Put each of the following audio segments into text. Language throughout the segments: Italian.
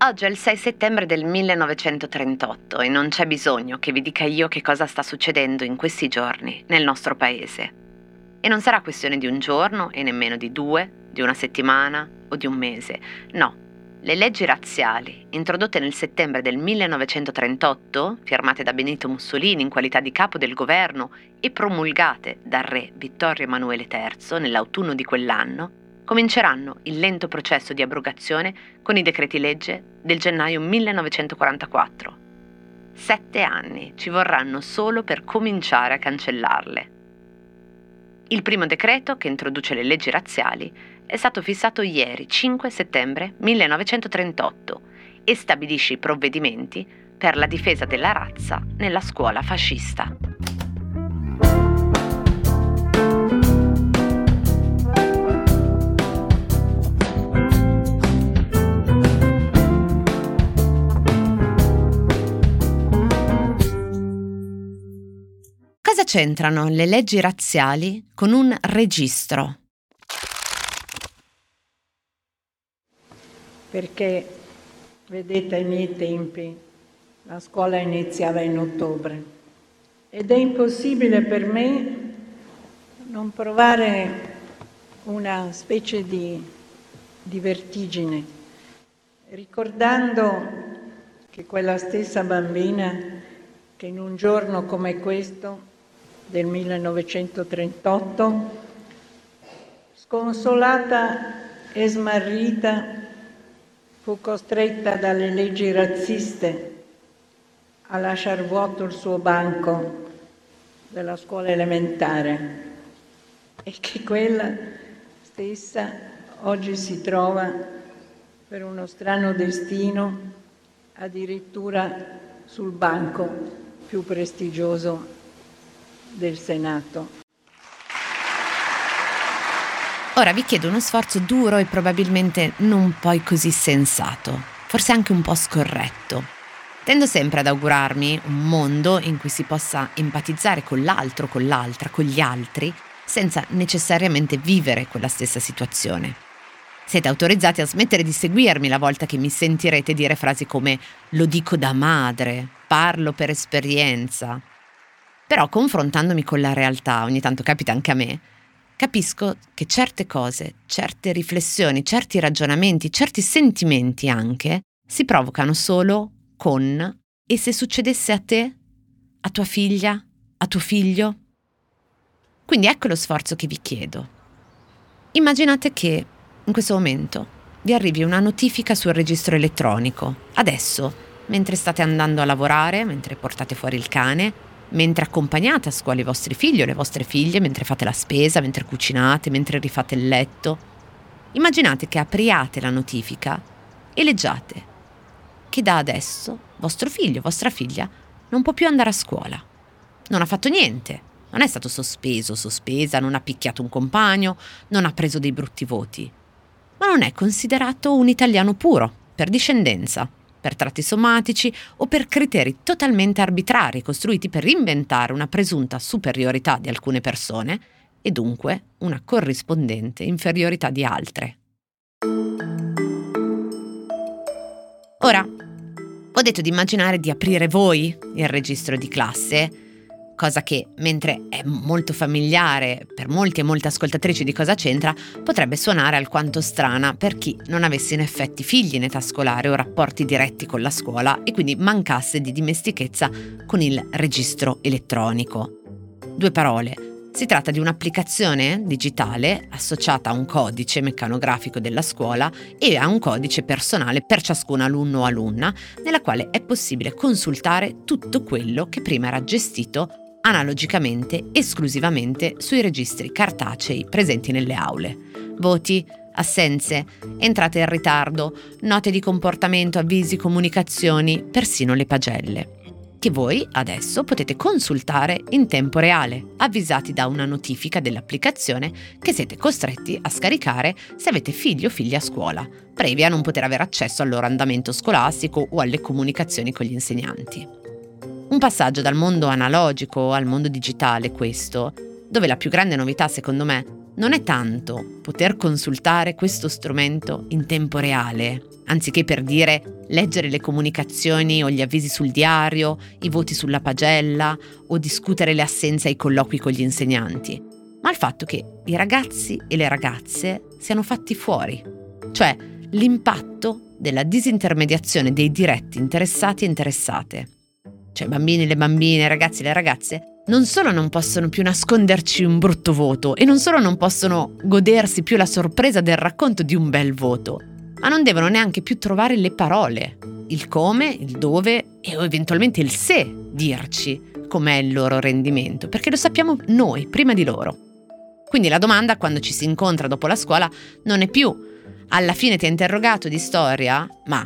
Oggi è il 6 settembre del 1938 e non c'è bisogno che vi dica io che cosa sta succedendo in questi giorni nel nostro paese. E non sarà questione di un giorno e nemmeno di due, di una settimana o di un mese. No, le leggi razziali, introdotte nel settembre del 1938, firmate da Benito Mussolini in qualità di capo del governo e promulgate dal re Vittorio Emanuele III nell'autunno di quell'anno, cominceranno il lento processo di abrogazione con i decreti legge del gennaio 1944. Sette anni ci vorranno solo per cominciare a cancellarle. Il primo decreto, che introduce le leggi razziali, è stato fissato ieri, 5 settembre 1938, e stabilisce i provvedimenti per la difesa della razza nella scuola fascista. Cosa c'entrano le leggi razziali con un registro? Perché, vedete, ai miei tempi la scuola iniziava in ottobre ed è impossibile per me non provare una specie di, di vertigine, ricordando che quella stessa bambina che in un giorno come questo del 1938, sconsolata e smarrita, fu costretta dalle leggi razziste a lasciar vuoto il suo banco della scuola elementare e che quella stessa oggi si trova per uno strano destino addirittura sul banco più prestigioso del Senato. Ora vi chiedo uno sforzo duro e probabilmente non poi così sensato, forse anche un po' scorretto. Tendo sempre ad augurarmi un mondo in cui si possa empatizzare con l'altro, con l'altra, con gli altri, senza necessariamente vivere quella stessa situazione. Siete autorizzati a smettere di seguirmi la volta che mi sentirete dire frasi come lo dico da madre, parlo per esperienza, però confrontandomi con la realtà, ogni tanto capita anche a me, capisco che certe cose, certe riflessioni, certi ragionamenti, certi sentimenti anche, si provocano solo con e se succedesse a te, a tua figlia, a tuo figlio? Quindi ecco lo sforzo che vi chiedo. Immaginate che in questo momento vi arrivi una notifica sul registro elettronico, adesso, mentre state andando a lavorare, mentre portate fuori il cane, mentre accompagnate a scuola i vostri figli o le vostre figlie, mentre fate la spesa, mentre cucinate, mentre rifate il letto. Immaginate che apriate la notifica e leggiate che da adesso vostro figlio, vostra figlia, non può più andare a scuola. Non ha fatto niente, non è stato sospeso, sospesa, non ha picchiato un compagno, non ha preso dei brutti voti, ma non è considerato un italiano puro, per discendenza per tratti somatici o per criteri totalmente arbitrari costruiti per inventare una presunta superiorità di alcune persone e dunque una corrispondente inferiorità di altre. Ora, ho detto di immaginare di aprire voi il registro di classe cosa che, mentre è molto familiare per molti e molte ascoltatrici di cosa c'entra, potrebbe suonare alquanto strana per chi non avesse in effetti figli in età scolare o rapporti diretti con la scuola e quindi mancasse di dimestichezza con il registro elettronico. Due parole. Si tratta di un'applicazione digitale associata a un codice meccanografico della scuola e a un codice personale per ciascun alunno o alunna, nella quale è possibile consultare tutto quello che prima era gestito analogicamente esclusivamente sui registri cartacei presenti nelle aule. Voti, assenze, entrate in ritardo, note di comportamento, avvisi, comunicazioni, persino le pagelle che voi adesso potete consultare in tempo reale, avvisati da una notifica dell'applicazione che siete costretti a scaricare se avete figli o figlie a scuola, previa a non poter avere accesso al loro andamento scolastico o alle comunicazioni con gli insegnanti. Un passaggio dal mondo analogico al mondo digitale questo, dove la più grande novità secondo me non è tanto poter consultare questo strumento in tempo reale, anziché per dire leggere le comunicazioni o gli avvisi sul diario, i voti sulla pagella o discutere le assenze ai colloqui con gli insegnanti, ma il fatto che i ragazzi e le ragazze siano fatti fuori, cioè l'impatto della disintermediazione dei diretti interessati e interessate. Cioè i bambini, le bambine, i ragazzi le ragazze non solo non possono più nasconderci un brutto voto e non solo non possono godersi più la sorpresa del racconto di un bel voto, ma non devono neanche più trovare le parole, il come, il dove e eventualmente il se dirci com'è il loro rendimento, perché lo sappiamo noi prima di loro. Quindi la domanda quando ci si incontra dopo la scuola non è più alla fine ti ha interrogato di storia, ma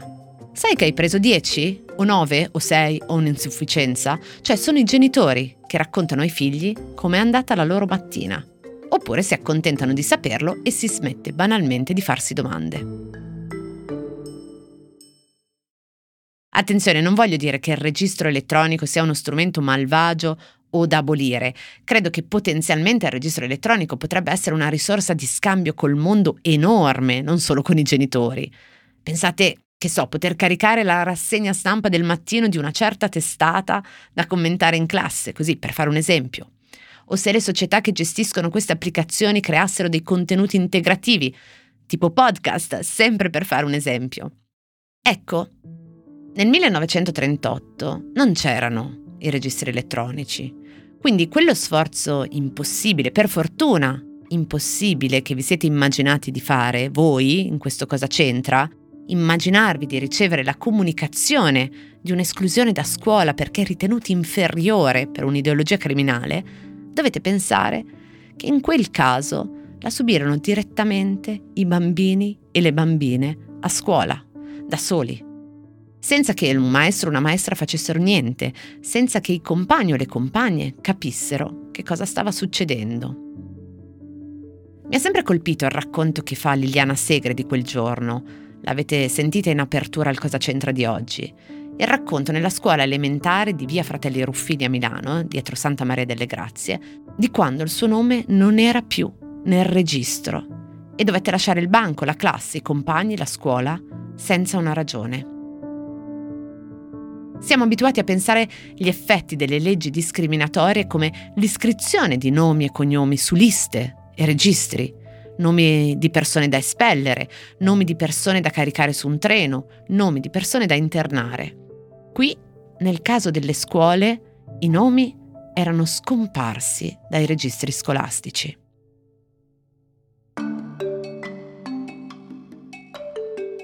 sai che hai preso 10 o 9 o 6 o un'insufficienza? Cioè sono i genitori che raccontano ai figli com'è andata la loro mattina. Oppure si accontentano di saperlo e si smette banalmente di farsi domande. Attenzione, non voglio dire che il registro elettronico sia uno strumento malvagio o da abolire. Credo che potenzialmente il registro elettronico potrebbe essere una risorsa di scambio col mondo enorme, non solo con i genitori. Pensate, che so, poter caricare la rassegna stampa del mattino di una certa testata da commentare in classe, così per fare un esempio. O se le società che gestiscono queste applicazioni creassero dei contenuti integrativi, tipo podcast, sempre per fare un esempio. Ecco, nel 1938 non c'erano i registri elettronici, quindi quello sforzo impossibile, per fortuna impossibile che vi siete immaginati di fare, voi, in questo cosa c'entra, immaginarvi di ricevere la comunicazione di un'esclusione da scuola perché ritenuti inferiore per un'ideologia criminale, dovete pensare che in quel caso la subirono direttamente i bambini e le bambine a scuola, da soli senza che un maestro o una maestra facessero niente, senza che i compagni o le compagne capissero che cosa stava succedendo. Mi ha sempre colpito il racconto che fa Liliana Segre di quel giorno. L'avete sentita in apertura al Cosa c'entra di oggi. Il racconto nella scuola elementare di via Fratelli Ruffini a Milano, dietro Santa Maria delle Grazie, di quando il suo nome non era più nel registro e dovette lasciare il banco, la classe, i compagni, la scuola, senza una ragione. Siamo abituati a pensare gli effetti delle leggi discriminatorie come l'iscrizione di nomi e cognomi su liste e registri, nomi di persone da espellere, nomi di persone da caricare su un treno, nomi di persone da internare. Qui, nel caso delle scuole, i nomi erano scomparsi dai registri scolastici.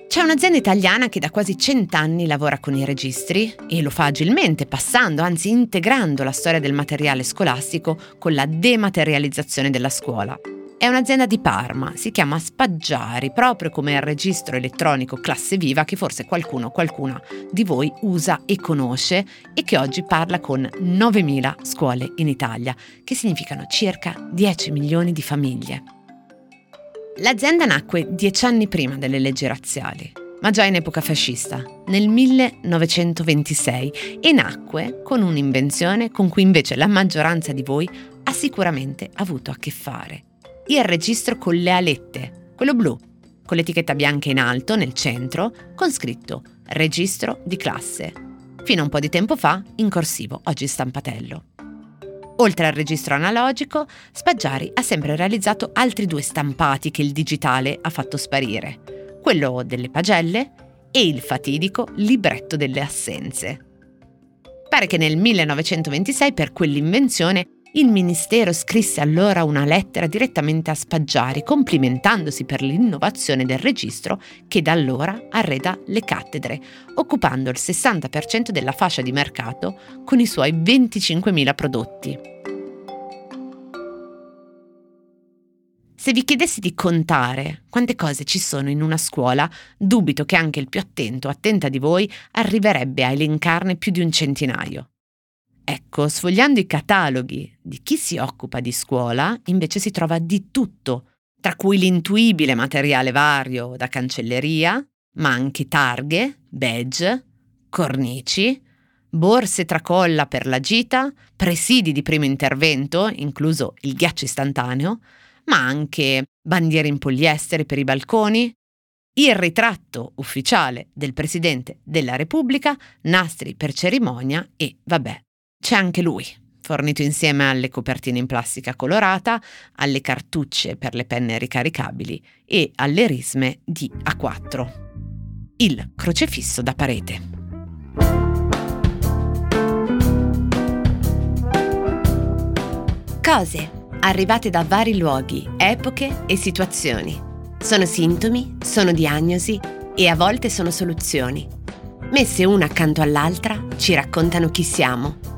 C'è un'azienda italiana che da quasi cent'anni lavora con i registri e lo fa agilmente, passando, anzi integrando la storia del materiale scolastico con la dematerializzazione della scuola. È un'azienda di Parma, si chiama Spaggiari, proprio come il registro elettronico classe viva che forse qualcuno o qualcuna di voi usa e conosce e che oggi parla con 9.000 scuole in Italia, che significano circa 10 milioni di famiglie. L'azienda nacque dieci anni prima delle leggi razziali, ma già in epoca fascista, nel 1926, e nacque con un'invenzione con cui invece la maggioranza di voi ha sicuramente avuto a che fare. Il registro con le alette, quello blu, con l'etichetta bianca in alto nel centro, con scritto registro di classe. Fino a un po' di tempo fa in corsivo, oggi stampatello. Oltre al registro analogico, Spaggiari ha sempre realizzato altri due stampati che il digitale ha fatto sparire, quello delle pagelle e il fatidico libretto delle assenze. Pare che nel 1926 per quell'invenzione il Ministero scrisse allora una lettera direttamente a Spaggiari complimentandosi per l'innovazione del registro che da allora arreda le cattedre, occupando il 60% della fascia di mercato con i suoi 25.000 prodotti. Se vi chiedessi di contare quante cose ci sono in una scuola, dubito che anche il più attento attenta di voi arriverebbe a elencarne più di un centinaio. Ecco, sfogliando i cataloghi di chi si occupa di scuola, invece si trova di tutto, tra cui l'intuibile materiale vario da cancelleria, ma anche targhe, badge, cornici, borse tracolla per la gita, presidi di primo intervento, incluso il ghiaccio istantaneo, ma anche bandiere in poliestere per i balconi, il ritratto ufficiale del Presidente della Repubblica, nastri per cerimonia e, vabbè, c'è anche lui, fornito insieme alle copertine in plastica colorata, alle cartucce per le penne ricaricabili e alle risme di A4. Il crocefisso da parete. Cose arrivate da vari luoghi, epoche e situazioni. Sono sintomi, sono diagnosi e a volte sono soluzioni. Messe una accanto all'altra ci raccontano chi siamo.